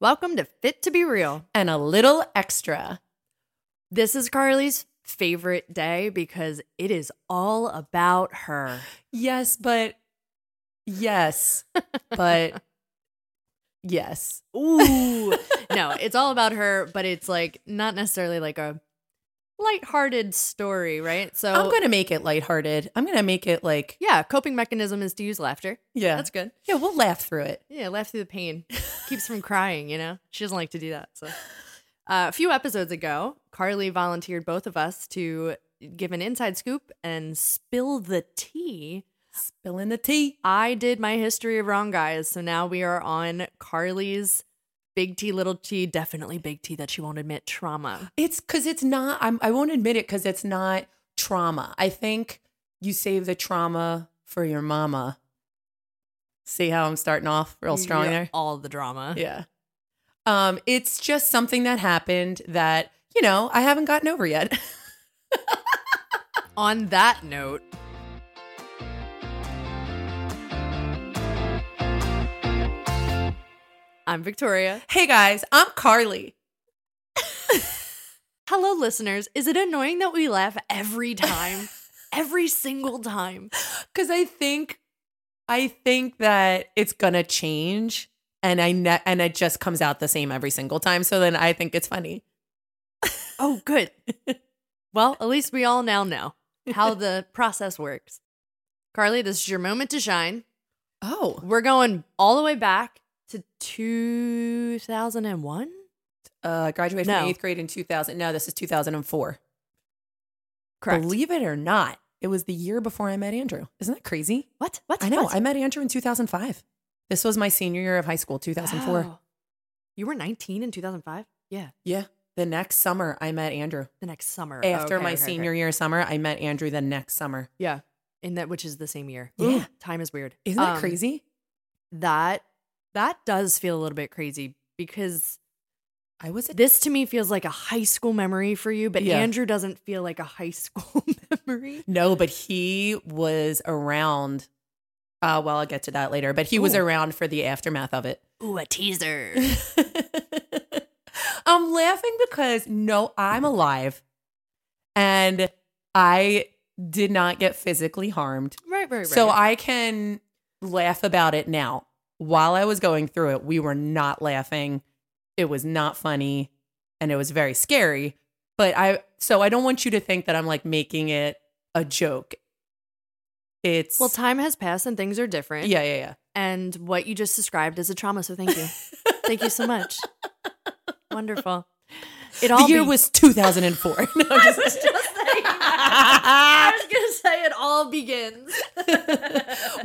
Welcome to Fit to Be Real. and a little extra. This is Carly's favorite day because it is all about her. Yes, but yes, but yes. Ooh. no, it's all about her, but it's like not necessarily like a lighthearted story, right? So I'm going to make it lighthearted. I'm going to make it like, yeah, coping mechanism is to use laughter. yeah. That's good. yeah, we'll laugh through it. Yeah, laugh through the pain. Keeps from crying, you know? She doesn't like to do that. So, uh, a few episodes ago, Carly volunteered both of us to give an inside scoop and spill the tea. Spilling the tea. I did my history of wrong guys. So now we are on Carly's big T, little T, definitely big T that she won't admit trauma. It's because it's not, I'm, I won't admit it because it's not trauma. I think you save the trauma for your mama. See how I'm starting off real strong Yeah, there? All the drama. Yeah. Um, it's just something that happened that, you know, I haven't gotten over yet. On that note, I'm Victoria. hey guys, I'm Carly. Hello, listeners. Is it annoying that we laugh every time? every single time. Cause I think I think that it's gonna change and I ne- and it just comes out the same every single time. So then I think it's funny. Oh, good. well, at least we all now know how the process works. Carly, this is your moment to shine. Oh. We're going all the way back to 2001. Uh graduated No. from eighth grade in 2000. No, this is 2004. Correct. Believe it or not, it was the year before I met Andrew. Isn't that crazy? what? What? I know. What? I met Andrew in 2005. This was my senior year of high school, 2004. Wow. You were 19 in 2005? Yeah. Yeah. The next summer, I met Andrew. The next summer. After Okay, my okay, okay. senior year summer, I met Andrew the next summer. Yeah. In that, which is the same year. Yeah. Ooh, time is weird. Isn't that Um, crazy? That, that does feel a little bit crazy because I was a this to me feels like a high school memory for you, but Yeah. Andrew doesn't feel like a high school memory. no, but he was around. Uh, well, I'll get to that later. But he was around for the aftermath of it. Ooh, a teaser. I'm laughing because no, I'm alive, and I did not get physically harmed. right, right, right. So I can laugh about it now. While I was going through it, we were not laughing. It was not funny and it was very scary. But I so I don't want you to think that I'm like making it a joke. It's well, time has passed and things are different. Yeah, yeah, yeah. And what you just described is a trauma. So thank you. thank you so much. Wonderful. It all the year be- was 2004. No, I was just. I was gonna say it all begins.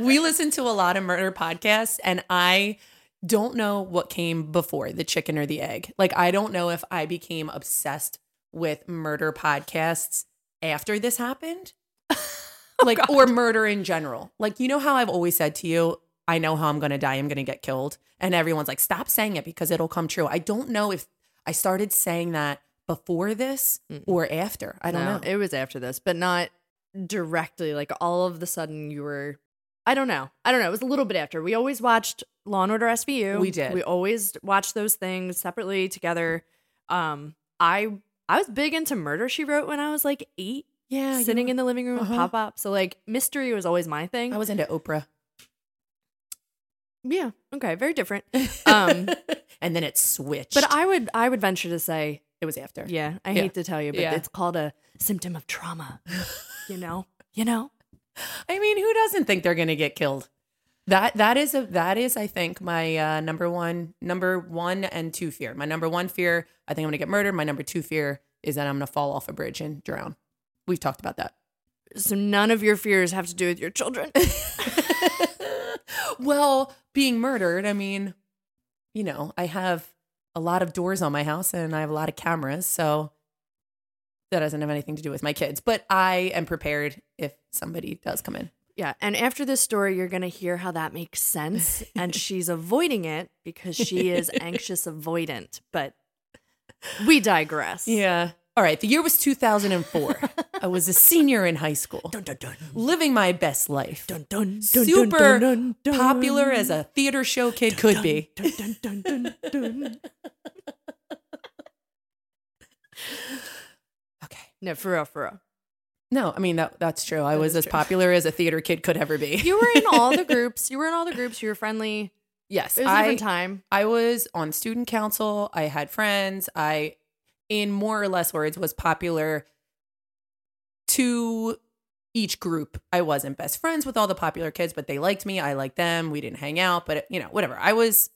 we listen to a lot of murder podcasts and I don't know what came before the chicken or the egg. Like I don't know if I became obsessed with murder podcasts after this happened. Oh, like or murder in general. Like you know how I've always said to you, I know how I'm going to die, I'm going to get killed. And everyone's like stop saying it because it'll come true. I don't know if I started saying that before this or after. I don't No, know. It was after this, but not directly. Like all of the sudden, you were. I don't know. I don't know. It was a little bit after. We always watched Law and Order SVU. We did. We always watched those things separately together. Um, I I was big into Murder She Wrote when I was like eight, yeah, sitting in the living room with Uh-huh. Pop Up. So like mystery was always my thing. I was into Oprah. yeah. Okay. Very different. Um, and then it switched. But I would I would venture to say, it was after. yeah. I Yeah. hate to tell you, but Yeah. it's called a symptom of trauma. you know. You know. I mean, who doesn't think they're going to get killed? That that is a that is I think my uh, number one number one and two fear. My number one fear, I think I'm going to get murdered. My number two fear is that I'm going to fall off a bridge and drown. We've talked about that. So none of your fears have to do with your children. well, being murdered, I mean, you know, I have a lot of doors on my house and I have a lot of cameras, so that doesn't have anything to do with my kids. But I am prepared if somebody does come in. Yeah. And after this story, you're going to hear how that makes sense. And she's avoiding it because she is anxious avoidant. But we digress. Yeah. All right. The year was 2004. I was a senior in high school, dun, dun, dun. living my best life. Dun, dun, dun, Super dun, dun, popular as a theater show kid could be. Dun, dun, dun, dun, okay. No, for real, for real. No, I mean that that's true. I was as true. popular as a theater kid could ever be. You were in all the groups. You were in all the groups. You were friendly. Yes, it was I, a different time. I was on student council. I had friends. I, in more or less words, was popular to each group. I wasn't best friends with all the popular kids, but they liked me. I liked them. We didn't hang out, but you know, whatever. I was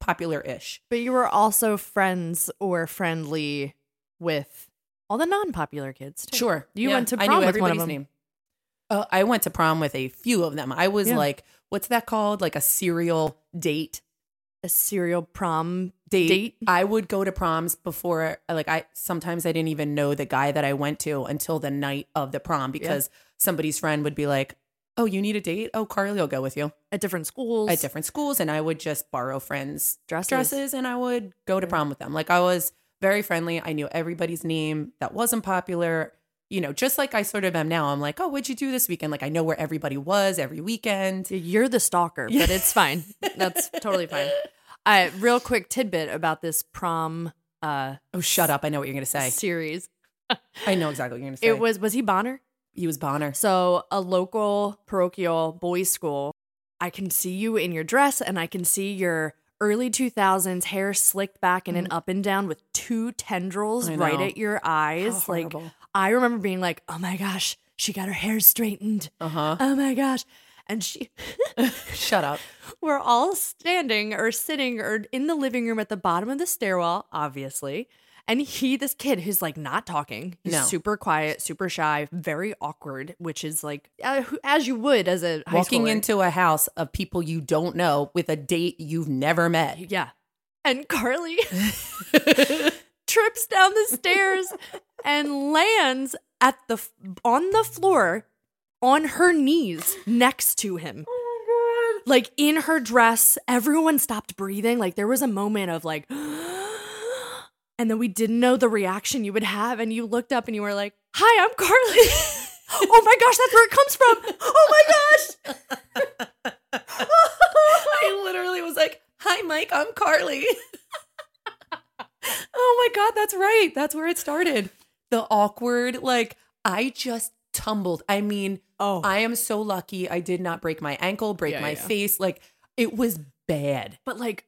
popular ish. But you were also friends or friendly with all the non-popular kids. Too. Sure. You Yeah, went to I prom knew with one of them. name. Uh, I went to prom with a few of them. I was Yeah. like, what's that called? Like a serial date. A serial prom date. date. I would go to proms before like I sometimes I didn't even know the guy that I went to until the night of the prom because somebody's friend would be like, "Oh, you need a date? Oh, Carly will go with you." at different schools. At different schools and I would just borrow friends' Dresses. dresses and I would go to Yeah. prom with them. Like I was very friendly. I knew everybody's name that wasn't popular. You know, just like I sort of am now. I'm like, "Oh, what'd you do this weekend?" Like I know where everybody was every weekend. You're the stalker, but it's fine. That's totally fine. Uh, real quick tidbit about this prom uh, Oh, shut up. I know what you're going to say. series. I know exactly what you're going to say. It was was he Bonner? he was Bonner. So a local parochial boys' school. I can see you in your dress, and I can see your early 2000s hair slicked back in an up and down with two tendrils right at your eyes. Like. I remember being like, "Oh my gosh, she got her hair straightened. Uh-huh. Oh my gosh." And she Shut up. we're all standing or sitting or in the living room at the bottom of the stairwell, obviously. And he, this kid who's like not talking, he's No. super quiet, super shy, very awkward, which is like uh, who- as you would as a high walking schooler. into a house of people you don't know with a date you've never met. yeah. And Carly trips down the stairs and lands at the on the floor on her knees next to him. Oh like in her dress, everyone stopped breathing. Like there was a moment of like, and then we didn't know the reaction you would have. And you looked up and you were like, Hi, I'm Carly. oh my gosh, that's where it comes from. Oh my gosh. I literally was like, "Hi, Mike. I'm Carly." oh my god, that's right. That's where it started. The awkward, like I just tumbled. I mean, Oh, I am so lucky. I did not break my ankle, break Yeah, my yeah. face. Like it was bad. but like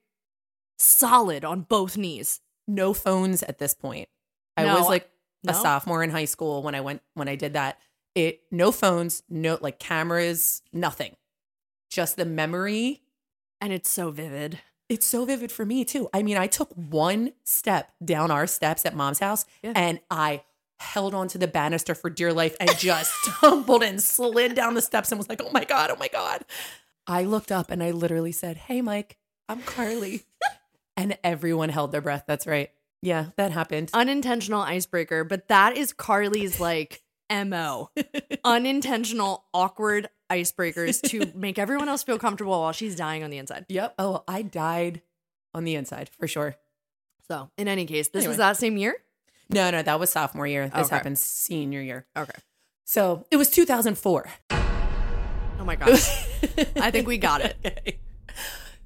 solid on both knees. No phones at this point. I No, was like a no? sophomore in high school when I went when I did that. It no phones, no like cameras, nothing. Just the memory. And it's so vivid. It's so vivid for me too. I mean, I took one step down our steps at mom's house Yeah. and I held onto the banister for dear life and just tumbled and slid down the steps and was like, "Oh my god, oh my god." I looked up and I literally said, "Hey Mike, I'm Carly." and everyone held their breath. That's right. Yeah, that happened. Unintentional icebreaker, but that is Carly's like MO. Unintentional, awkward icebreakers to make everyone else feel comfortable while she's dying on the inside. Yep. Oh, I died on the inside for sure. So, in any case, this Anyway. was that same year? No, no, that was sophomore year. This Okay. happened senior year. Okay. So it was 2004. Oh my gosh. I think we got it. Okay.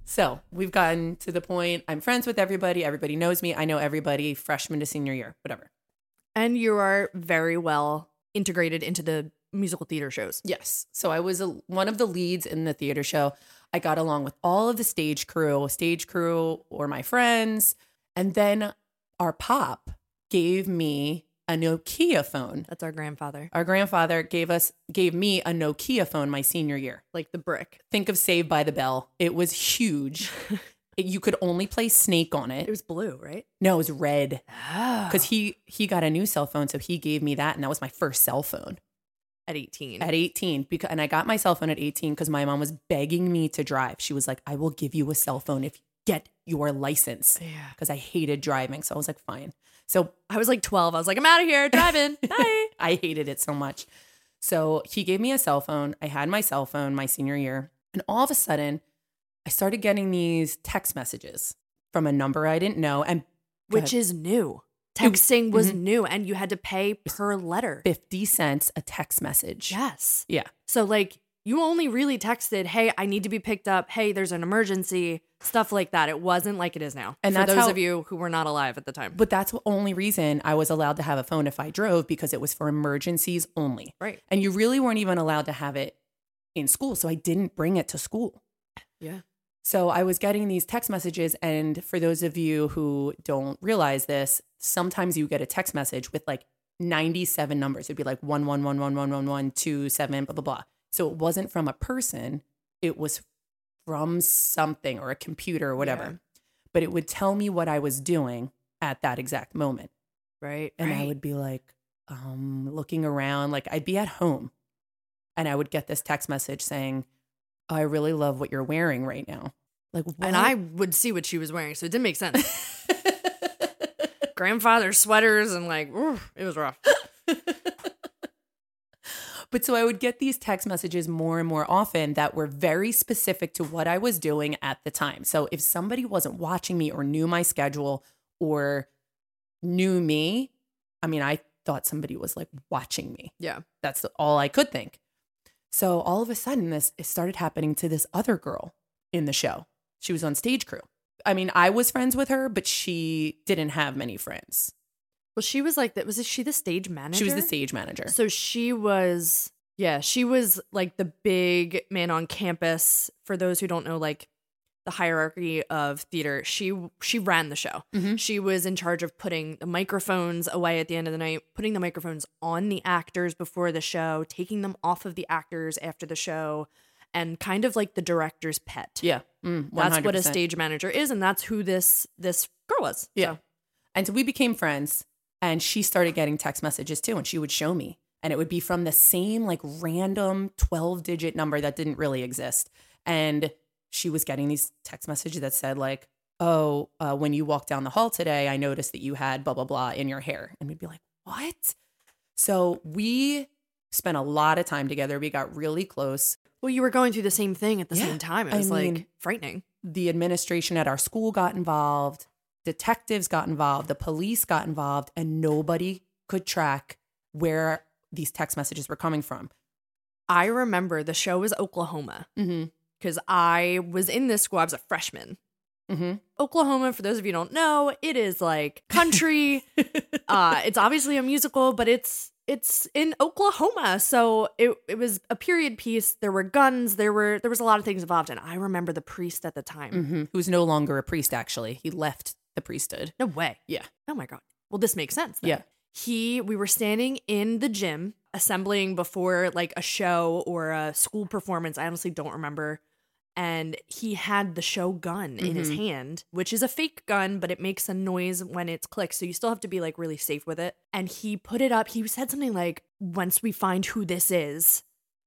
So we've gotten to the point. I'm friends with everybody. Everybody knows me. I know everybody, freshman to senior year, whatever. And you are very well integrated into the musical theater shows. Yes. So I was a, one of the leads in the theater show. I got along with all of the stage crew. Stage crew or my friends. And then our pop gave me a Nokia phone. That's our grandfather, Our grandfather gave us gave me a Nokia phone my senior year. like the brick. Think of Saved by the Bell. It was huge. It- you could only play Snake on it. It was blue, right? No, it was red Oh. because he he got a new cell phone, so he gave me that, and that was my first cell phone at 18. at 18. Because and I got my cell phone at 18 because my mom was begging me to drive. She was like, "I will give you a cell phone if you get your license," yeah. because I hated driving. So I was like, "Fine." So I was like 12. I was like, I'm out of here, driving. Bye. I hated it so much. So he gave me a cell phone. I had my cell phone my senior year. And all of a sudden, I started getting these text messages from a number I didn't know and Which is new. Texting was Mhm. new and you had to pay per letter. 50 cents a text message. Yes. Yeah. So, like, you only really texted, hey, I need to be picked up. Hey, there's an emergency. stuff like that. It wasn't like it is now. And for that's those how- of you who were not alive at the time. But that's the only reason I was allowed to have a phone if I drove because it was for emergencies only. right. And you really weren't even allowed to have it in school. So I didn't bring it to school. Yeah. So I was getting these text messages. And for those of you who don't realize this, sometimes you get a text message with like 97 numbers. It'd be like one, one, one, one, one, one, one, two, seven, blah, blah, blah. So it wasn't from a person, it was from something or a computer or whatever. Yeah. But it would tell me what I was doing at that exact moment. Right. And I would be like, um, looking around, like I'd be at home and I would get this text message saying, I really love what you're wearing right now. Like, what? and I would see what she was wearing, so it didn't make sense. Grandfather sweaters and like, oof, it was rough. but so I would get these text messages more and more often that were very specific to what I was doing at the time. So if somebody wasn't watching me or knew my schedule or knew me, I mean, I thought somebody was like watching me. Yeah. That's all I could think. So all of a sudden, this it started happening to this other girl in the show. She was on stage crew. I mean, I was friends with her, but she didn't have many friends. Well, she was like that. Was she the stage manager? She was the stage manager. So she was, yeah, she was like the big man on campus. For those who don't know, like the hierarchy of theater, she she ran the show. Mhm. She was in charge of putting the microphones away at the end of the night, putting the microphones on the actors before the show, taking them off of the actors after the show, and kind of like the director's pet. Yeah, mm, that's what a stage manager is, and that's who this this girl was. Yeah. So, And so we became friends and she started getting text messages too and she would show me and it would be from the same like random 12 digit number that didn't really exist. And she was getting these text messages that said like, "Oh, uh, when you walked down the hall today, I noticed that you had blah blah blah in your hair." And we'd be like, "What?" So we spent a lot of time together. We got really close. well, you were going through the same thing at the Yeah, same time. It I was mean- like frightening. the administration at our school got involved, detectives got involved, the police got involved, and nobody could track where these text messages were coming from. I remember the show was Oklahoma Mm-hmm. because I was in this school. I was a freshman. Mm-hmm. Oklahoma, for those of you who don't know, it is like country. uh, it's obviously a musical, but it's it's in Oklahoma. So it it was a period piece. There were guns. There were there was a lot of things involved, and I remember the priest at the time. mm-hmm. Who's no longer a priest, actually. He left the priesthood. No way. Yeah. Oh my god. Well, this makes sense. Then. Yeah. He, we were standing in the gym assembling before like a show or a school performance. I honestly don't remember. And he had the show gun in his hand, which is a fake gun, but it makes a noise when it's clicked. So you still have to be like really safe with it. And he put it up. He said something like, once we find who this is,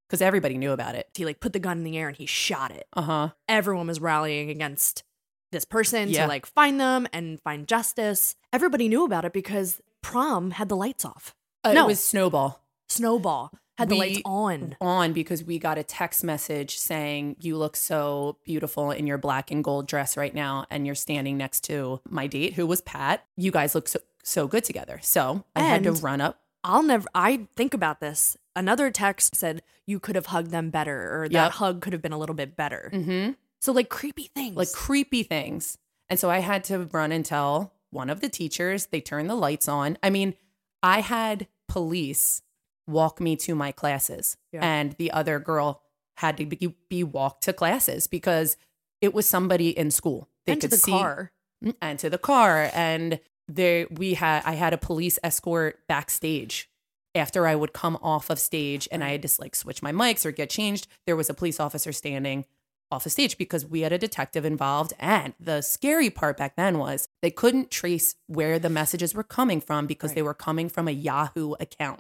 Because everybody knew about it. he like put the gun in the air and he shot it. Uh huh. Everyone was rallying against this person Yeah. to like find them and find justice. Everybody knew about it because prom had the lights off. Uh, No. It was Snowball. Snowball had the lights on. On because we got a text message saying, You look so beautiful in your black and gold dress right now. And you're standing next to my date, who was Pat. You guys look so, so good together. So I had to run up. I'll never, I think about this. Another text said, you could have hugged them better, or that Yep. hug could have been a little bit better. Mm-hmm. So, like creepy things. like creepy things. And so I had to run and tell one of the teachers, they turned the lights on. I mean, I had police walk me to my classes, Yeah. and the other girl had to be, be walked to classes because it was somebody in school. They and to the see car. Mm, and to the car. And there we had I had a police escort backstage after I would come off of stage and I had to like switch my mics or get changed. There was a police officer standing off of stage because we had a detective involved. And the scary part back then was they couldn't trace where the messages were coming from because they were coming from a Yahoo account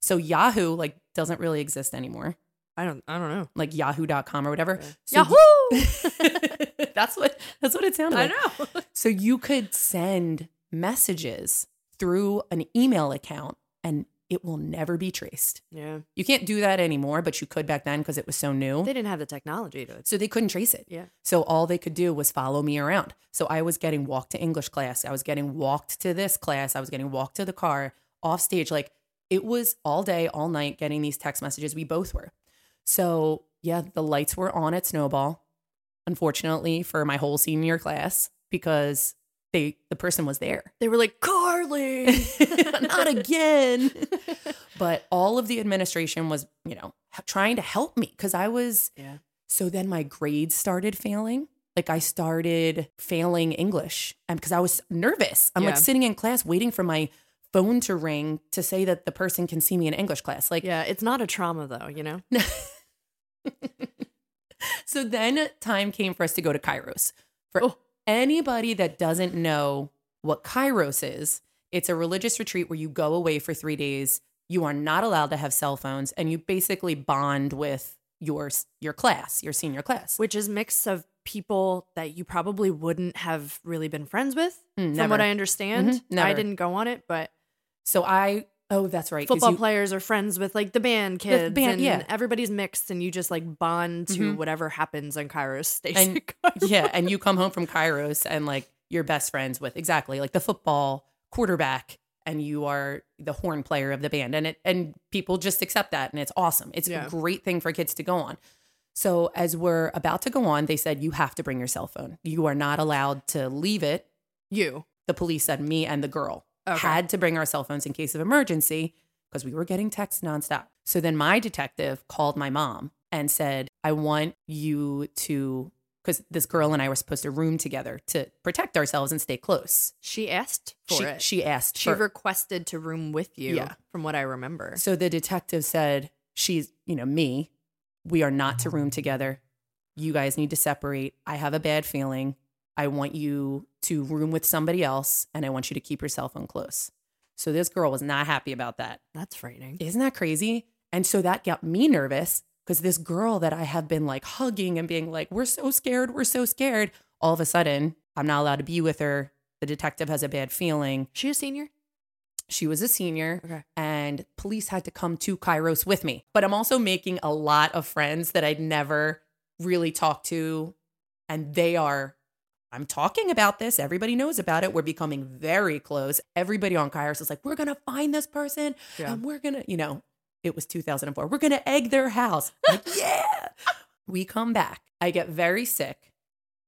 so Yahoo like doesn't really exist anymore I don't, I don't know. like yahoo.com or whatever Yeah. So Yahoo! that's what that's what it sounded like. I know. so you could send messages through an email account and it will never be traced. yeah. You can't do that anymore, but you could back then because it was so new. They didn't have the technology to so they couldn't trace it. Yeah. So all they could do was follow me around. So I was getting walked to English class. I was getting walked to this class. I was getting walked to the car off stage. Like it was all day, all night getting these text messages. We both were. So yeah, the lights were on at Snowball. unfortunately, for my whole senior class because they the person was there. They were like, Carly. Not again. but all of the administration was, you know, trying to help me because I was Yeah. so then my grades started failing. Like I started failing English and because I was nervous. I'm Yeah. like sitting in class waiting for my phone to ring to say that the person can see me in English class. Like Yeah, it's not a trauma though, you know? so then time came for us to go to Kairos. For Oh. anybody that doesn't know what Kairos is, it's a religious retreat where you go away for three days. You are not allowed to have cell phones, and you basically bond with your your class, your senior class. Which is mix of people that you probably wouldn't have really been friends with, Mm, from what. I understand. Mhm, never. I didn't go on it, but So I oh that's right. football you- players are friends with like the band kids The band, and yeah. everybody's mixed and you just like bond to Mhm. whatever happens on Kairos station. And- yeah, and you come home from Kairos and like you're best friends with exactly like the football quarterback and you are the horn player of the band and it and people just accept that and it's awesome. It's Yeah. a great thing for kids to go on. So as we're about to go on, they said you have to bring your cell phone. You are not allowed to leave it. you. The police said me and the girl Okay. had to bring our cell phones in case of emergency because we were getting texts nonstop. So then my detective called my mom and said, I want you to, because this girl and I were supposed to room together to protect ourselves and stay close. She asked for she, it. she asked. She for- requested to room with you, Yeah. from what I remember. so the detective said, She's, you know, me. We are not to room together. You guys need to separate. I have a bad feeling. I want you to room with somebody else and I want you to keep your cell phone close. So this girl was not happy about that. That's frightening. Isn't that crazy? And so that got me nervous because this girl that I have been like hugging and being like, we're so scared, we're so scared. All of a sudden, I'm not allowed to be with her. The detective has a bad feeling. She a senior? She was a senior Okay. and police had to come to Kairos with me. But I'm also making a lot of friends that I'd never really talked to. And they are, I'm talking about this. Everybody knows about it. We're becoming very close. Everybody on Kairos is like, we're going to find this person Yeah. and we're going to, you know, it was 2004. We're going to egg their house. Like, yeah. We come back. I get very sick.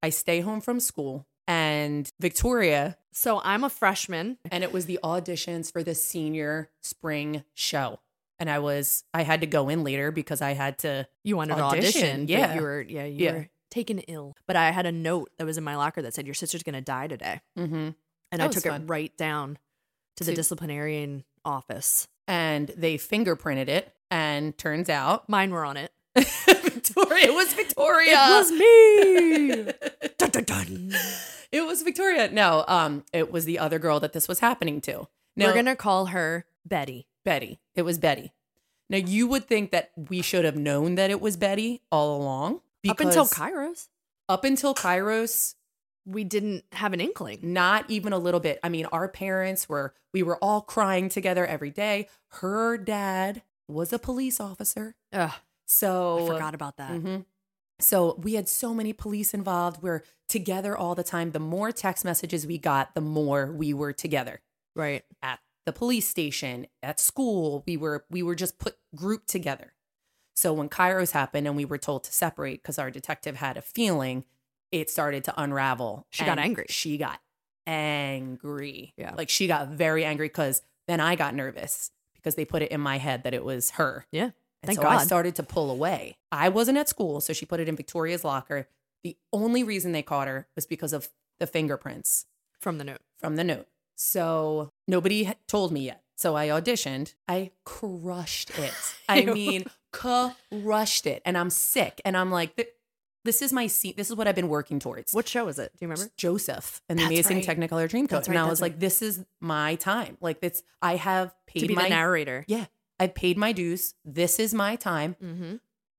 I stay home from school. And Victoria So I'm a freshman. and it was the auditions for the senior spring show. And I was I had to go in later because I had to You wanted to Audition, audition. yeah. You were yeah, you Yeah. were taken ill. But I had a note that was in my locker that said your sister's gonna die today. mm-hmm. And That I took fun. it right down to the To- disciplinarian office. and they fingerprinted it and turns out Mine were on it. Victoria it was Victoria. It was me. dun, dun, dun. it was Victoria. No, um it was the other girl that this was happening to. Now, We're gonna call her Betty. Betty. It was Betty. Now you would think that we should have known that it was Betty all along. Up until Kairos, up until Kairos, we didn't have an inkling. not even a little bit. I mean, our parents were, we were all crying together every day. Her dad was a police officer. Ugh, So I forgot about that. Mhm. So we had so many police involved. We're together all the time. The more text messages we got, the more we were together Right. at the police station, at school. We were we were just put grouped together. So when Kairos happened and we were told to separate because our detective had a feeling, it started to unravel. She got angry. She got angry. Yeah. Like she got very angry because then I got nervous because they put it in my head that it was her. Yeah. And Thank so I started to pull away. I wasn't at school, so she put it in Victoria's locker. The only reason they caught her was because of the fingerprints From the note. from the note. So nobody had told me yet. So I auditioned. I crushed it. I mean, crushed it. And I'm sick. And I'm like, this is my seat. This is what I've been working towards. What show is it? Do you remember? Joseph and the That's Amazing right. Technicolor Dreamcoat. That's and I was like, this is my time. Like it's I have paid To be my the narrator. yeah, I've paid my dues. This is my time. Mm-hmm.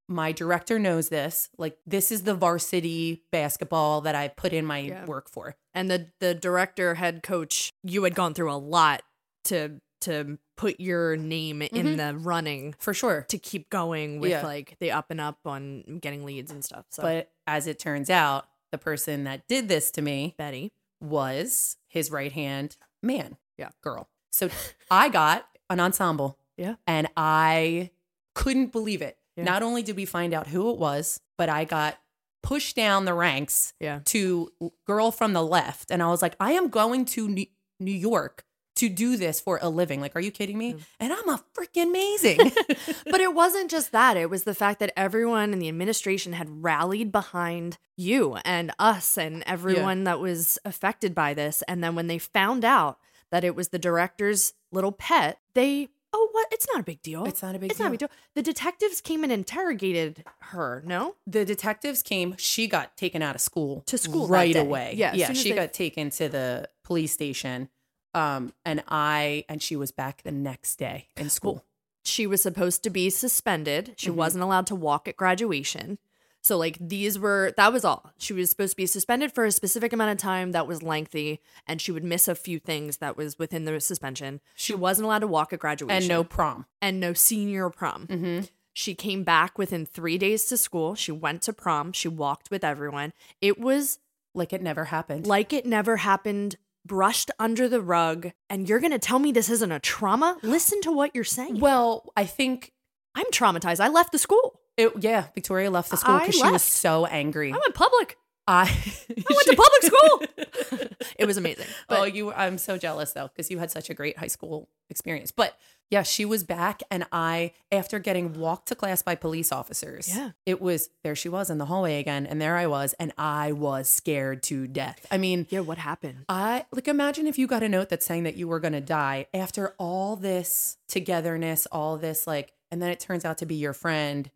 My director knows this. Like this is the varsity basketball that I put in my Yeah. work for. And the the director, head coach, you had gone through a lot to to put your name in mm-hmm. the running For sure. to keep going with Yeah. like the up and up on getting leads and stuff. So But as it turns out, the person that did this to me Betty. was his right hand man. Yeah. Girl. So I got an ensemble. Yeah. And I couldn't believe it. Yeah. Not only did we find out who it was, but I got pushed down the ranks Yeah. to girl from the left. And I was like, I am going to New York to do this for a living. Like, are you kidding me? Mm. And I'm a freaking amazing. But it wasn't just that. It was the fact that everyone in the administration had rallied behind you and us and everyone that was affected by this. And then when they found out that it was the director's little pet, they, oh, what? It's not a big deal. It's not a big it's not a big deal. deal. The detectives came and interrogated her, no? the detectives came. She got taken out of school To school right away. Yeah, yeah. She they- got taken to the police station, um, and I and she was back the next day in school. She was supposed to be suspended. She Mhm. wasn't allowed to walk at graduation. So, like, these were, that was all. She was supposed to be suspended for a specific amount of time that was lengthy, and she would miss a few things that was within the suspension. She wasn't allowed to walk at graduation. and no prom. and no senior prom. Mm-hmm. She came back within three days to school. She went to prom. She walked with everyone. It was Like it never happened. like it never happened, brushed under the rug. And you're going to tell me this isn't a trauma? Listen to what you're saying. well, I think I'm traumatized. I left the school. it. Yeah, Victoria left the school because she was so angry. I went public. I I went to public school. it was amazing. But oh, you! I'm so jealous though because you had such a great high school experience. But yeah, she was back, and I, after getting walked to class by police officers, Yeah. it was there. She was in the hallway again, and there I was, and I was scared to death. I mean, yeah, what happened? I like imagine if you got a note that's saying that you were going to die after all this togetherness, all this like, and then it turns out to be your friend.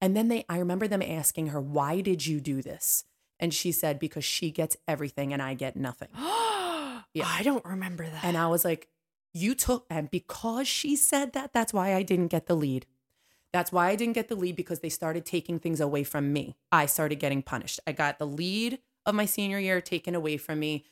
And then they, I remember them asking her, why did you do this? And she said, because she gets everything and I get nothing. yeah. I don't remember that. And I was like, you took, and because she said that, that's why I didn't get the lead. That's why I didn't get the lead because they started taking things away from me. I started getting punished. I got the lead of my senior year taken away from me.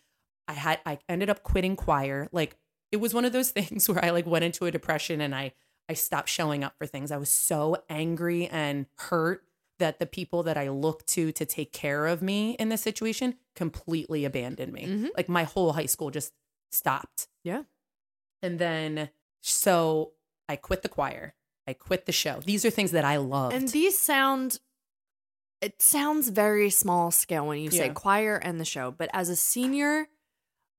I had, I ended up quitting choir. Like it was one of those things where I like went into a depression and I, I stopped showing up for things. I was so angry and hurt that the people that I looked to to take care of me in this situation completely abandoned me. Mhm. Like my whole high school just stopped. yeah. And then so I quit the choir. I quit the show. These are things that I loved. And these sound it sounds very small scale when you say Yeah. choir and the show, but as a senior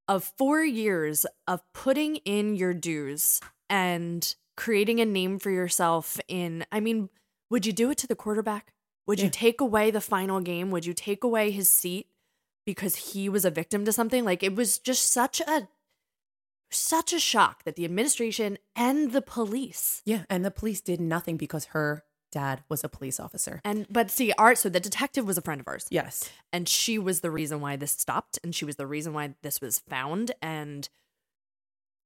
of 4 years of putting in your dues and creating a name for yourself in I mean, would you do it to the quarterback? Would you take away the final game? Would you take away his seat because he was a victim to something? Like it was just such a such a shock that the administration and the police yeah, and the police did nothing because her dad was a police officer. And but see, art. So the detective was a friend of ours, Yes. and she was the reason why this stopped, and she was the reason why this was found. And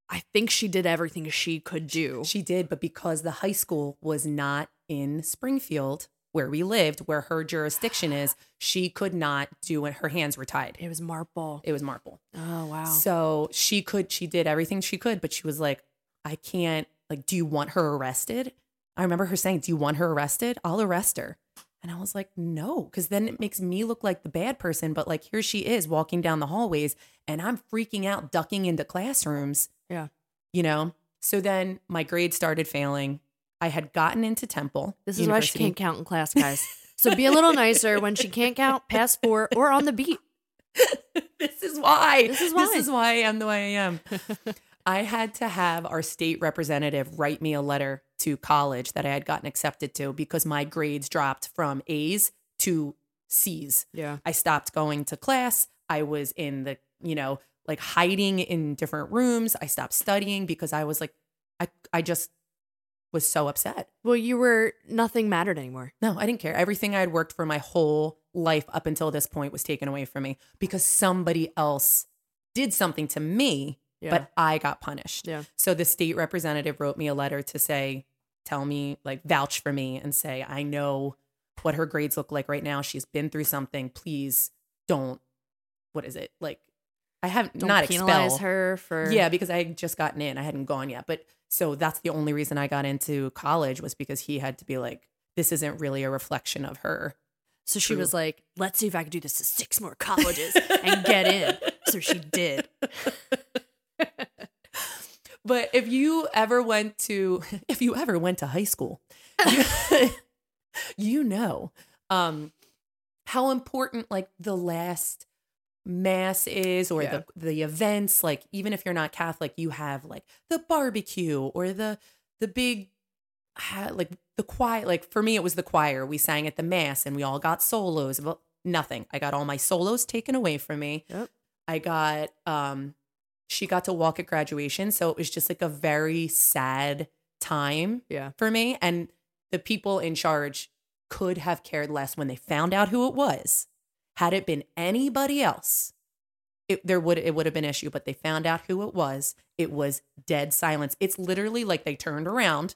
I think she did everything she could do. She did, but because the high school was not in Springfield where we lived, where her jurisdiction is, she could not do it. Her hands were tied. it was Marple. It was marble. Oh wow. So she could, she did everything she could, but she was like, I can't, like, do you want her arrested? I remember her saying, Do you want her arrested? I'll arrest her. And I was like, No, because then it makes me look like the bad person. But like, here she is walking down the hallways and I'm freaking out, ducking into classrooms, yeah. you know? So then my grades started failing. I had gotten into Temple. This is why she can't count in class, guys. So be a little nicer when she can't count past four or on the beat. this is why. This is why. This is why I am the way I am. I had to have our state representative write me a letter to college that I had gotten accepted to because my grades dropped from A's to C's. Yeah. I stopped going to class. I was in the, you know, like hiding in different rooms. I stopped studying because I was like, I, I just was so upset. Well, you were nothing mattered anymore. No, I didn't care. Everything I had worked for my whole life up until this point was taken away from me because somebody else did something to me, Yeah. but I got punished. Yeah. So the state representative wrote me a letter to say, tell me, like, vouch for me and say, I know what her grades look like right now. She's been through something. Please don't, what is it? Like, I haven't, Don't not penalize expel. her for Yeah, because I had just gotten in. I hadn't gone yet. But so that's the only reason I got into college was because he had to be like, this isn't really a reflection of her. So she True. was like, let's see if I can do this to six more colleges and get in. So she did. But if you ever went to if you ever went to high school, you, you know, um how important like the last mass is or Yeah. the the events like even if you're not catholic you have like the barbecue or the the big like the choir like for me it was the choir we sang at the mass and we all got solos but nothing i got all my solos taken away from me Yep. i got um she got to walk at graduation so it was just like a very sad time Yeah. for me. And the people in charge could have cared less when they found out who it was. Had it been anybody else, it there would it would have been issue. But they found out who it was. It was dead silence. It's literally like they turned around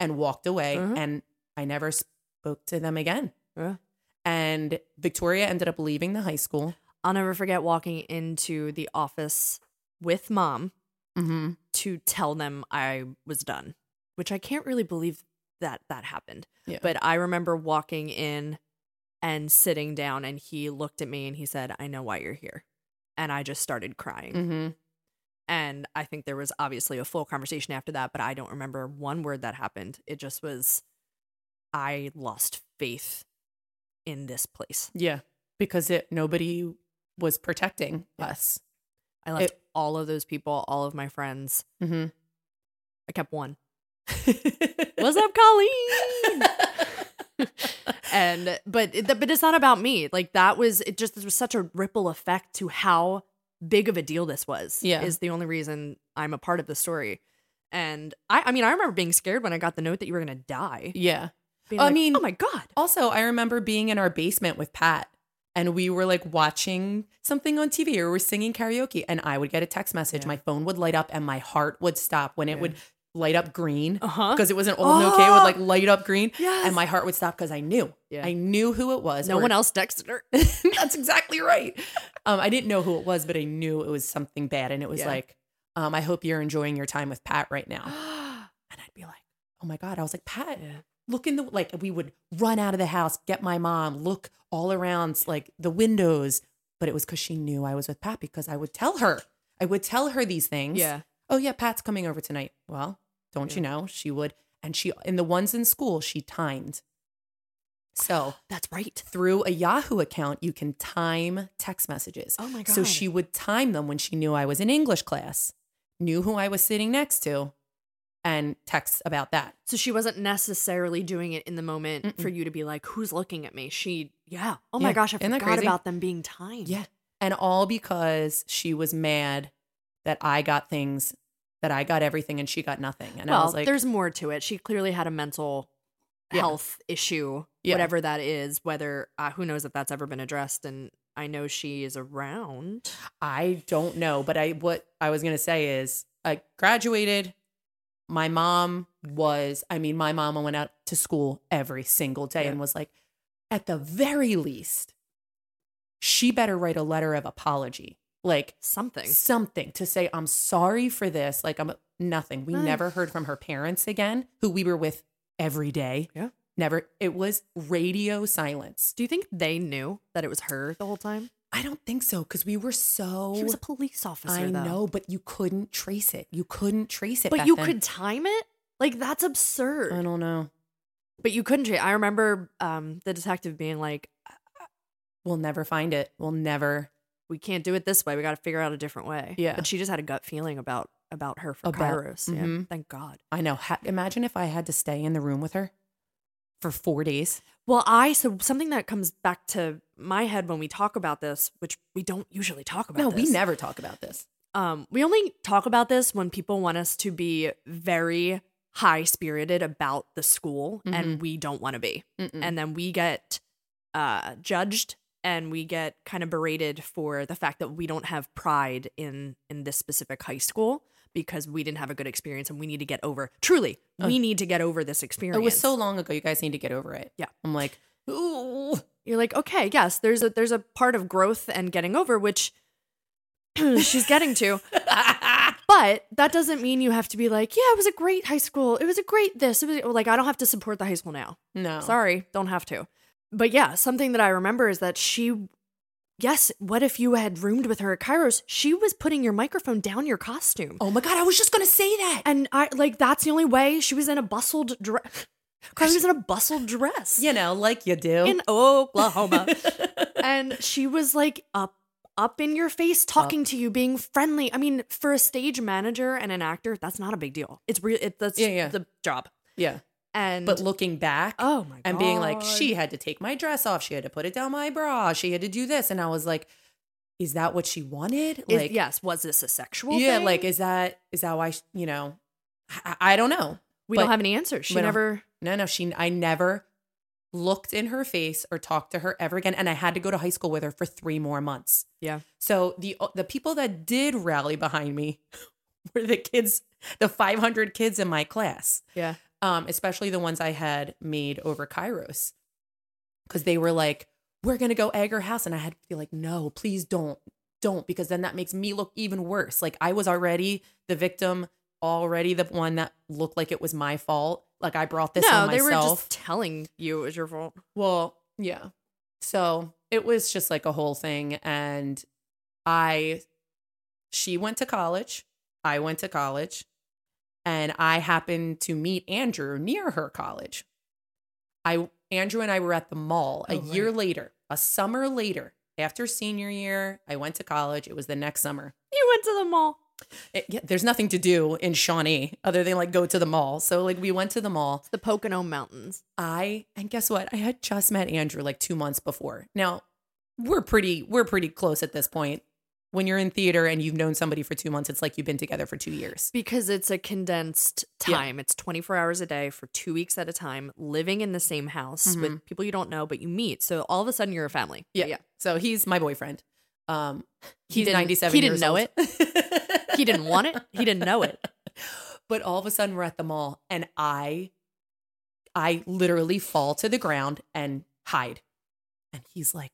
and walked away, Mhm. and I never spoke to them again. Yeah. And Victoria ended up leaving the high school. I'll never forget walking into the office with mom Mm-hmm. to tell them I was done, which I can't really believe that that happened. Yeah. But I remember walking in and sitting down, and he looked at me and he said, I know why you're here. And I just started crying. Mm-hmm. And I think there was obviously a full conversation after that, but I don't remember one word that happened. It just was, I lost faith in this place. Yeah, because it nobody was protecting Yeah. us. I left It- all of those people, all of my friends. Mm-hmm. I kept one. What's up, Colleen? and but it, but it's not about me. Like that was it. Just there was such a ripple effect to how big of a deal this was. Yeah. is the only reason I'm a part of the story. And I, I mean, I remember being scared when I got the note that you were gonna die. yeah. Being I like, mean- oh my god, Also, I remember being in our basement with Pat and we were like watching something on TV or we're singing karaoke and I would get a text message. Yeah. My phone would light up and my heart would stop when it Yeah. would light up green because it was an old okay. It would Oh! like light up green Yes. and my heart would stop because I knew. Yeah. I knew who it was. no or- one else texted her. That's exactly right. Um, I didn't know who it was, but I knew it was something bad. And it was Yeah. like, um, I hope you're enjoying your time with Pat right now. And I'd be like, oh my God. I was like, Pat, yeah. look in the like we would run out of the house get my mom look all around like the windows but it was because she knew i was with pat because i would tell her i would tell her these things Yeah. oh yeah pat's coming over tonight well don't you know she would and she in the ones in school she timed so That's right. through a yahoo account you can time text messages Oh my god. so she would time them when she knew i was in english class knew who i was sitting next to and text about that So she wasn't necessarily doing it in the moment Mm-mm. for you to be like, "Who's looking at me?" She, yeah. Oh my Yeah. gosh, I Isn't forgot about them being timed. Yeah. And all because she was mad that I got things, that I got everything and she got nothing. And I was like, there's more to it. She clearly had a mental Yeah. health issue, Yeah. whatever that is. Whether uh, who knows if that's ever been addressed. And I know she is around. I don't know. But I, what I was going to say is I graduated. My mom was, I mean, my mama went out to school every single day Yeah. and was like, at the very least, she better write a letter of apology. Like, Something. something to say i'm sorry for this like i'm nothing we Ay. never heard from her parents again who we were with every day Yeah. never it was radio silence Do you think they knew that it was her the whole time? i don't think so because we were so He was a police officer. i though. know but you couldn't trace it you couldn't trace it but you then. could time it. Like that's absurd. i don't know But you couldn't. Tra- I remember um, the detective being like, we'll never find it we'll never "We can't do it this way. We got to figure out a different way." Yeah. But she just had a gut feeling about about her for About- Kairos. Yeah. Mhm. Thank God. i know ha- imagine if i had to stay in the room with her for four days Well, I so something that comes back to my head when we talk about this, which we don't usually talk about. no this. we never talk about this Um, we only talk about this when people want us to be very high spirited about the school, and we don't want to be. Mm-mm. and then we get uh judged and we get kind of berated for the fact that we don't have pride in in this specific high school because we didn't have a good experience and we need to get over truly we need to get over this experience it was so long ago you guys need to get over it. Yeah. i'm like ooh. You're like okay yes there's a there's a part of growth and getting over which she's getting to. But that doesn't mean you have to be like yeah it was a great high school. It was a great this. It was like i don't have to support the high school now. No. Sorry, don't have to. But yeah, something that I remember is that she, yes, what if you had roomed with her at Kairos? She was putting your microphone down your costume. Oh my god, I was just gonna say that. And I like that's the only way she was in a bustled dress. Carly was in a bustled dress You know, like you do. in Oklahoma. and she was like up up in your face talking to you being friendly i mean for a stage manager and an actor that's not a big deal it's real it, that's Yeah, yeah. the job yeah. And But looking back, oh my god and being like, she had to take my dress off. She had to put it down my bra. She had to do this. And I was like, is that what she wanted? Is- Like, yes was this a sexual yeah, thing? like, is that, is that why, you know, I, I don't know. we but- don't have any answers she never No, no, she, I never looked in her face or talked to her ever again. And I had to go to high school with her for three more months. yeah So the, the people that did rally behind me were the kids, the 500 kids in my class. yeah um, especially the ones I had made over Kairos, because they were like, "We're gonna go egg her house," and I had to be like, "No, please don't, don't," because then that makes me look even worse. Like I was already the victim, already the one that looked like it was my fault. Like I brought this no on they were just telling you it was your fault Well, yeah. So it was just like a whole thing. And I, she went to college. I went to college. And I happened to meet Andrew near her college. I, Andrew and I were at the mall a Oh, right. year later, a summer later, after senior year. I went to college. It was the next summer. you went to the mall It- yeah, there's nothing to do in Shawnee other than like go to the mall. So like we went to the mall. the pocono mountains I and guess what? I had just met Andrew like two months before. Now we're pretty we're pretty close at this point. When you're in theater and you've known somebody for two months, it's like you've been together for two years. because it's a condensed Yeah. time. It's 24 hours a day for two weeks at a time, living in the same house with people you don't know, but you meet. So all of a sudden you're a family. Yeah. yeah. So he's my boyfriend. Um he's didn't- 97 he didn't know old. He didn't want it. He didn't know it. But all of a sudden we're at the mall and I I literally fall to the ground and hide. And he's like,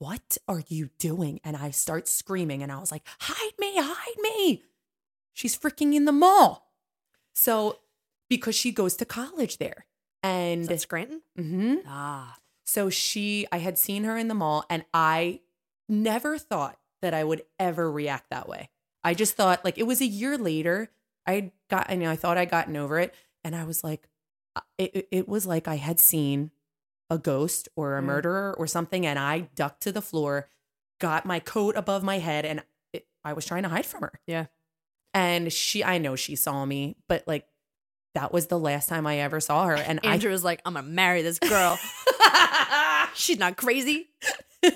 What are you doing? And I start screaming and I was like, Hide me, hide me. She's freaking in the mall. So because she goes to college there. And That's Scranton. Mhm. Ah, so she, I had seen her in the mall, and I never thought that I would ever react that way. I just thought like it was a year later. I got, I know, I thought I'd gotten over it, and I was like, it- it was like I had seen a ghost or a Yeah. murderer or something, and I ducked to the floor, got my coat above my head, and it, I was trying to hide from her. Yeah. And she, I know she saw me, but like that was the last time I ever saw her, and I Andrew was like, I'm gonna marry this girl. She's not crazy. I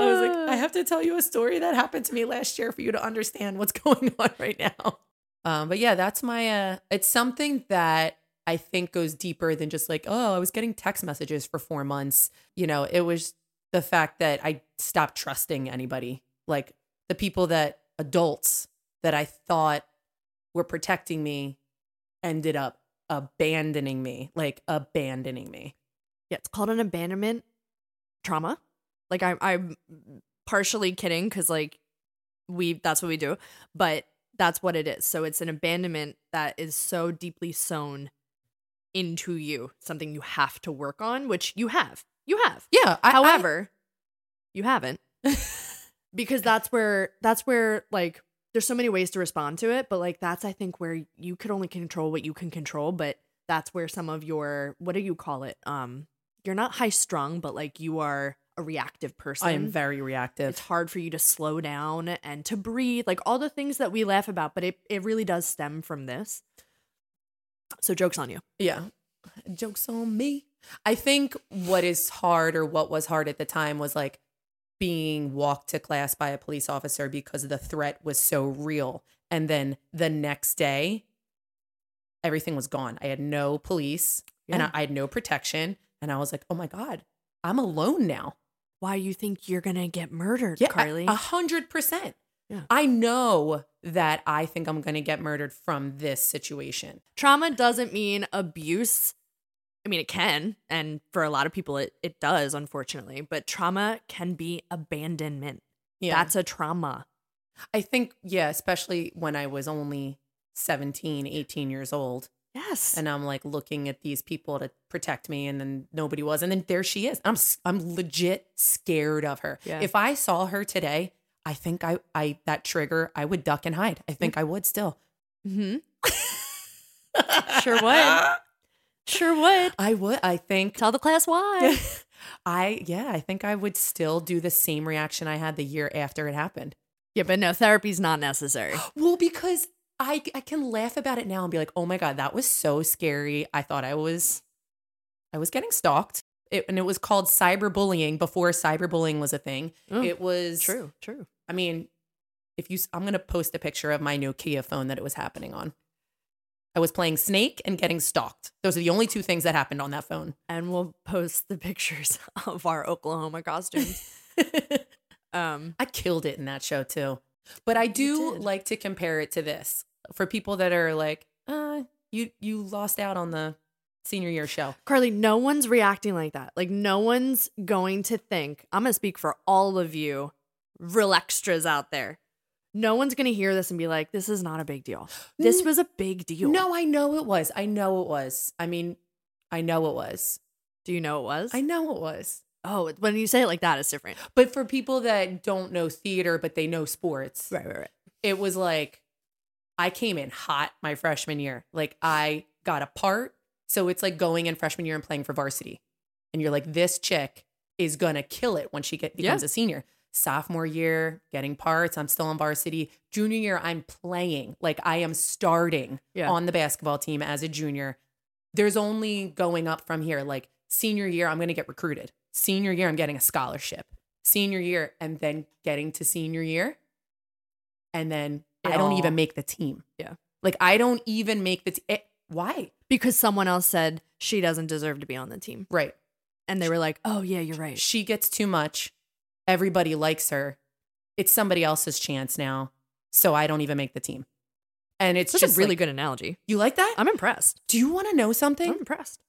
was like, I have to tell you a story that happened to me last year for you to understand what's going on right now. Um, but yeah, that's my uh it's something that I think goes deeper than just like, oh, I was getting text messages for four months. You know, it was the fact that I stopped trusting anybody. Like the people that adults that I thought were protecting me ended up abandoning me, like abandoning me. Yeah, it's called an abandonment trauma. Like I'm I'm partially kidding because like we that's what we do, but that's what it is. So it's an abandonment that is so deeply sewn into you, something you have to work on, which you have, you have. Yeah. I, However, you haven't because that's where that's where like there's so many ways to respond to it, but like that's I think where you could only control what you can control, but that's where some of your what do you call it? Um you're not high strung, but like you are a reactive person. I am very reactive. it's hard for you to slow down and to breathe, like all the things that we laugh about, but it, it really does stem from this. So joke's on you. Yeah. Joke's on me. I think what is hard or what was hard at the time was like being walked to class by a police officer because the threat was so real. And then the next day, everything was gone. I had no police and I, I had no protection. And I was like, oh my God, I'm alone now. Why you think you're gonna get murdered, Yeah, Carly? A hundred percent. Yeah. I know that I think I'm going to get murdered from this situation. trauma doesn't mean abuse. I mean, it can, and for a lot of people, it, it does, unfortunately. But trauma can be abandonment. Yeah. That's a trauma. I think, yeah, especially when I was only 17, 18 years old. Yes. And I'm like looking at these people to protect me, and then nobody was. And then there she is. I'm, I'm legit scared of her. Yeah. If I saw her today, I think I, I, that trigger, I would duck and hide. I think I would still. hmm Sure would. Sure would. I would. I think Tell the class why. I yeah, I think I would still do the same reaction I had the year after it happened. yeah, but no, therapy's not necessary. Well, because I I can laugh about it now and be like, "Oh my god, that was so scary. I thought I was I was getting stalked." It, and it was called cyberbullying before cyberbullying was a thing. Oh, it was True, true. I mean, if you, I'm going to post a picture of my Nokia phone that it was happening on. I was playing Snake and getting stalked. Those are the only two things that happened on that phone. And we'll post the pictures of our Oklahoma costumes. Um, I killed it in that show too. But I do like to compare it to this for people that are like, uh, you you lost out on the senior year show. Carly, no one's reacting like that. Like, no one's going to think, I'm going to speak for all of you real extras out there. No one's going to hear this and be like, this is not a big deal. This mm. was a big deal. No, I know it was. I know it was. I mean, I know it was. Do you know it was? I know it was. oh, when you say it like that, it's different. But for people that don't know theater but they know sports, Right, right, right. it was like I came in hot my freshman year. Like I got a part. So it's like going in freshman year and playing for varsity. And you're like, this chick is gonna kill it when she get becomes Yeah. a senior. Sophomore year, getting parts. I'm still on varsity. Junior year, I'm playing. Like I am starting Yeah. on the basketball team as a junior. There's only going up from here. Like senior year, I'm gonna get recruited. Senior year, I'm getting a scholarship. Senior year, and then getting to senior year. And then I don't all- even make the team. Yeah. Like I don't even make the team. Why? Because someone else said she doesn't deserve to be on the team. Right. And they were like, oh, yeah, you're right. She gets too much. Everybody likes her. It's somebody else's chance now. So I don't even make the team. And it's That's just a really like- good analogy. You like that? I'm impressed. Do you want to know something? I'm impressed.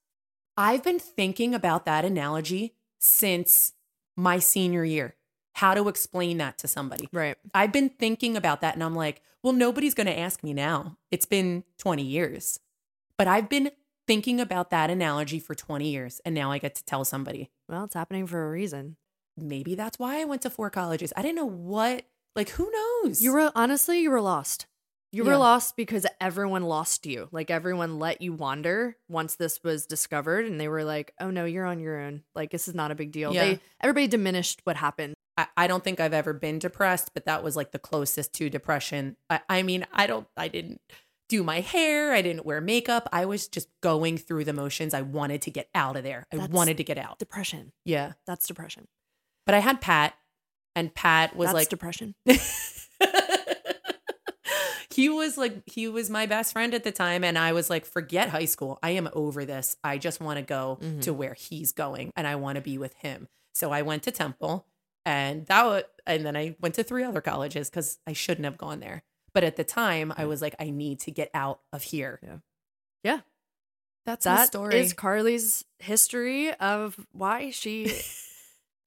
I've been thinking about that analogy since my senior year. How to explain that to somebody. Right. I've been thinking about that and I'm like, well, nobody's going to ask me now. It's been 20 years. But I've been thinking about that analogy for 20 years and now I get to tell somebody. Well, it's happening for a reason. Maybe that's why I went to four colleges. I didn't know what, like, who knows? You were honestly, you were lost. You were Yeah. lost because everyone lost you. Like everyone let you wander once this was discovered, and they were like, "Oh no, you're on your own. Like this is not a big deal." Yeah. They everybody diminished what happened. I, I don't think I've ever been depressed, but that was like the closest to depression. I, I mean, I don't, I didn't do my hair. I didn't wear makeup. I was just going through the motions. I wanted to get out of there. I That's- wanted to get out. Depression. Yeah. That's depression. But I had Pat, and Pat was That's like, depression. he was like, he was my best friend at the time. And I was like, forget high school. I am over this. I just want to go Mhm. to where he's going and I want to be with him. So I went to Temple and that was, and then I went to three other colleges because I shouldn't have gone there. But at the time, I was like, I need to get out of here. Yeah. Yeah. That's the That story. is Carly's history of why she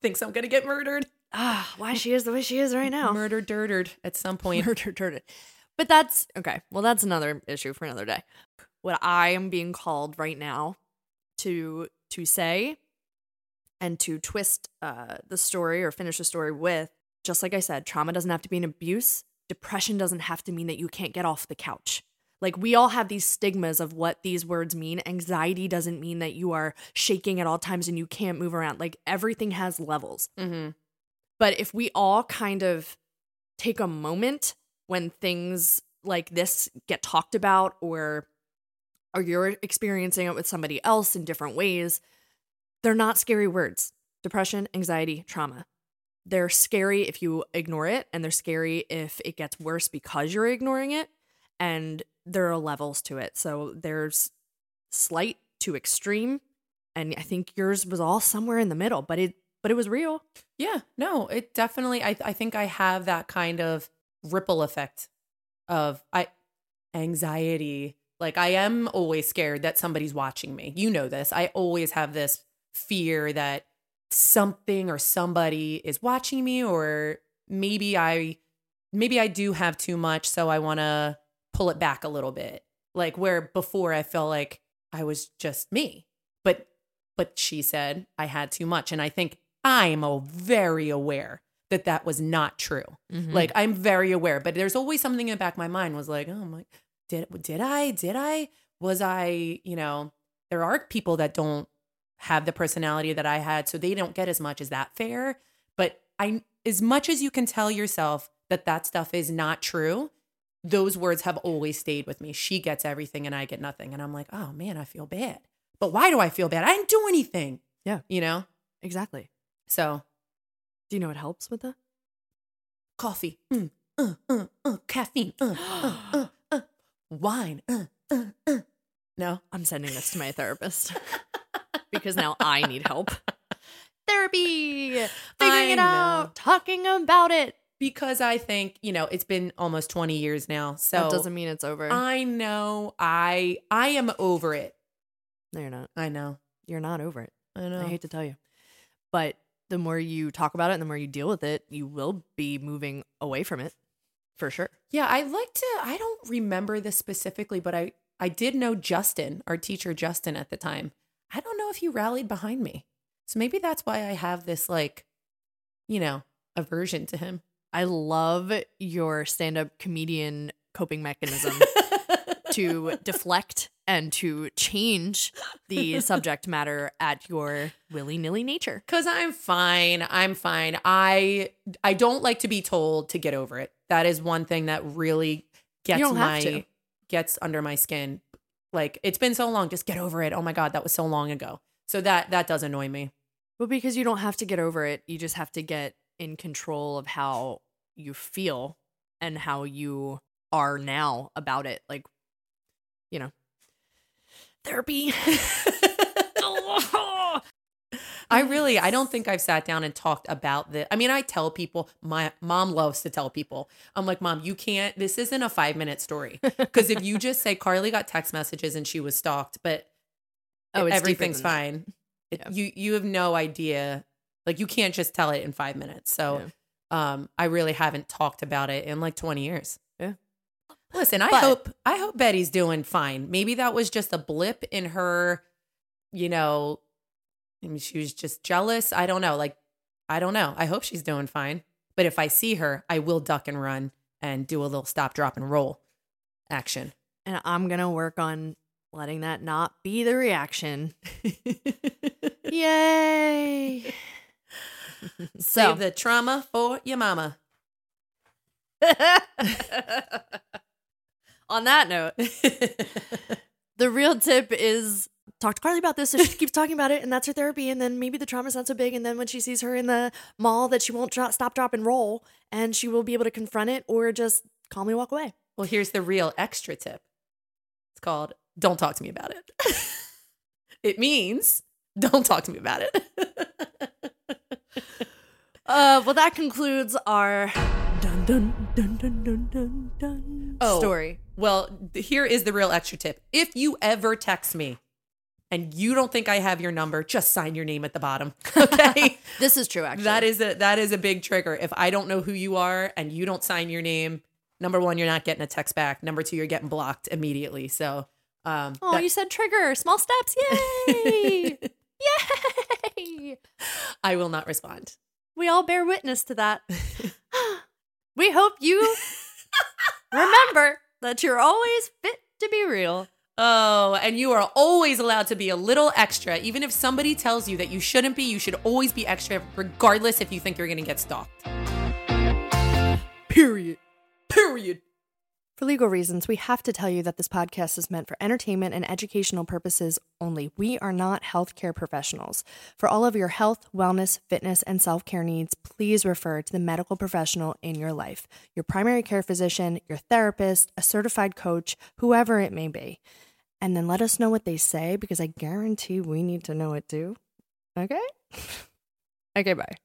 Thinks I'm gonna get murdered. ah why she is the way she is right now. Murdered, dirtered at some point. Murder, murder. But that's okay. Well, that's another issue for another day. What I am being called right now to to say and to twist uh, the story or finish the story with, just like I said, trauma doesn't have to be an abuse. Depression doesn't have to mean that you can't get off the couch. Like we all have these stigmas of what these words mean. Anxiety doesn't mean that you are shaking at all times and you can't move around. Like everything has levels. Mm-hmm. But if we all kind of take a moment when things like this get talked about or or you're experiencing it with somebody else in different ways, they're not scary words. Depression, anxiety, trauma. They're scary if you ignore it and they're scary if it gets worse because you're ignoring it and there are levels to it. So there's slight to extreme and I think yours was all somewhere in the middle, but it but it was real. Yeah, no, it definitely. I I think I have that kind of ripple effect of I anxiety. Like I am always scared that somebody's watching me. You know this. I always have this fear that something or somebody is watching me, or maybe I maybe I do have too much, so I want to pull it back a little bit. Like where before I felt like I was just me, but but she said I had too much, and I think I'm very aware that that was not true. Mm-hmm. Like I'm very aware, but there's always something in the back of my mind was like, oh my, did did I did I was I you know there are people that don't have the personality that I had, so they don't get as much. Is that fair? But I, as much as you can tell yourself that that stuff is not true, those words have always stayed with me. She gets everything and I get nothing. And I'm like, oh man, I feel bad. But why do I feel bad? I didn't do anything. Yeah. You know? Exactly. So Do you know what helps with that? coffee, mm, uh, uh, uh, caffeine, uh, uh, uh, wine. No. I'm sending this to my therapist because now I need help. Therapy, figuring I it know. out, talking about it. Because I think, you know, it's been almost 20 years now. So that doesn't mean it's over. I know I I am over it. no, you're not. I know. You're not over it. I know. I hate to tell you. But the more you talk about it and the more you deal with it, you will be moving away from it for sure. Yeah, I like to I don't remember this specifically, but I I did know Justin, our teacher Justin at the time. I don't know if he rallied behind me. So maybe that's why I have this like you know, aversion to him. I love your stand up comedian coping mechanism to deflect and to change the subject matter at your willy nilly nature. Cuz I'm fine. I'm fine. I I don't like to be told to get over it. That is one thing that really gets my gets under my skin. Like it's been so long, just get over it. Oh my god, that was so long ago. So that that does annoy me. Well, because you don't have to get over it, you just have to get in control of how you feel and how you are now about it. Like, you know, therapy. I really, I don't think I've sat down and talked about this. I mean, I tell people, my mom loves to tell people, I'm like, Mom, you can't, this isn't a five minute story. Because if you just say Carly got text messages and she was stalked, but Oh, everything's fine, it- Yeah. you, you have no idea. Like, you can't just tell it in five minutes. So, um, I really haven't talked about it in like 20 years. Yeah. Listen, I But- hope, I hope Betty's doing fine. Maybe that was just a blip in her, you know, I mean, she was just jealous. I don't know. Like, I don't know. I hope she's doing fine. But if I see her, I will duck and run and do a little stop, drop, and roll action. and I'm going to work on letting that not be the reaction. Yay. So, Save the trauma for your mama. on that note, the real tip is talk to Carly about this. So she keeps talking about it, and that's her therapy. And then maybe the trauma's not so big. And then when she sees her in the mall, that she won't stop, drop, and roll, and she will be able to confront it or just calmly walk away. well, here's the real extra tip. It's called "Don't talk to me about it." it means don't talk to me about it. Uh, well, that concludes our dun dun dun dun dun dun dun Oh. story. well, here is the real extra tip. If you ever text me and you don't think I have your number, just sign your name at the bottom. Okay. This is true, actually. That is a that is a big trigger. If I don't know who you are and you don't sign your name, number one, you're not getting a text back. Number two, you're getting blocked immediately. So, um, Oh, that- you said trigger. Small steps. Yay! Yay! Yay! I will not respond. We all bear witness to that. we hope you remember that you're always fit to be real. Oh, and you are always allowed to be a little extra. Even if somebody tells you that you shouldn't be, you should always be extra, regardless if you think you're going to get stalked. Period. Period. For legal reasons, we have to tell you that this podcast is meant for entertainment and educational purposes only. We are not healthcare professionals. For all of your health, wellness, fitness, and self care needs, please refer to the medical professional in your life your primary care physician, your therapist, a certified coach, whoever it may be. And then let us know what they say because I guarantee we need to know it too. Okay? okay, bye.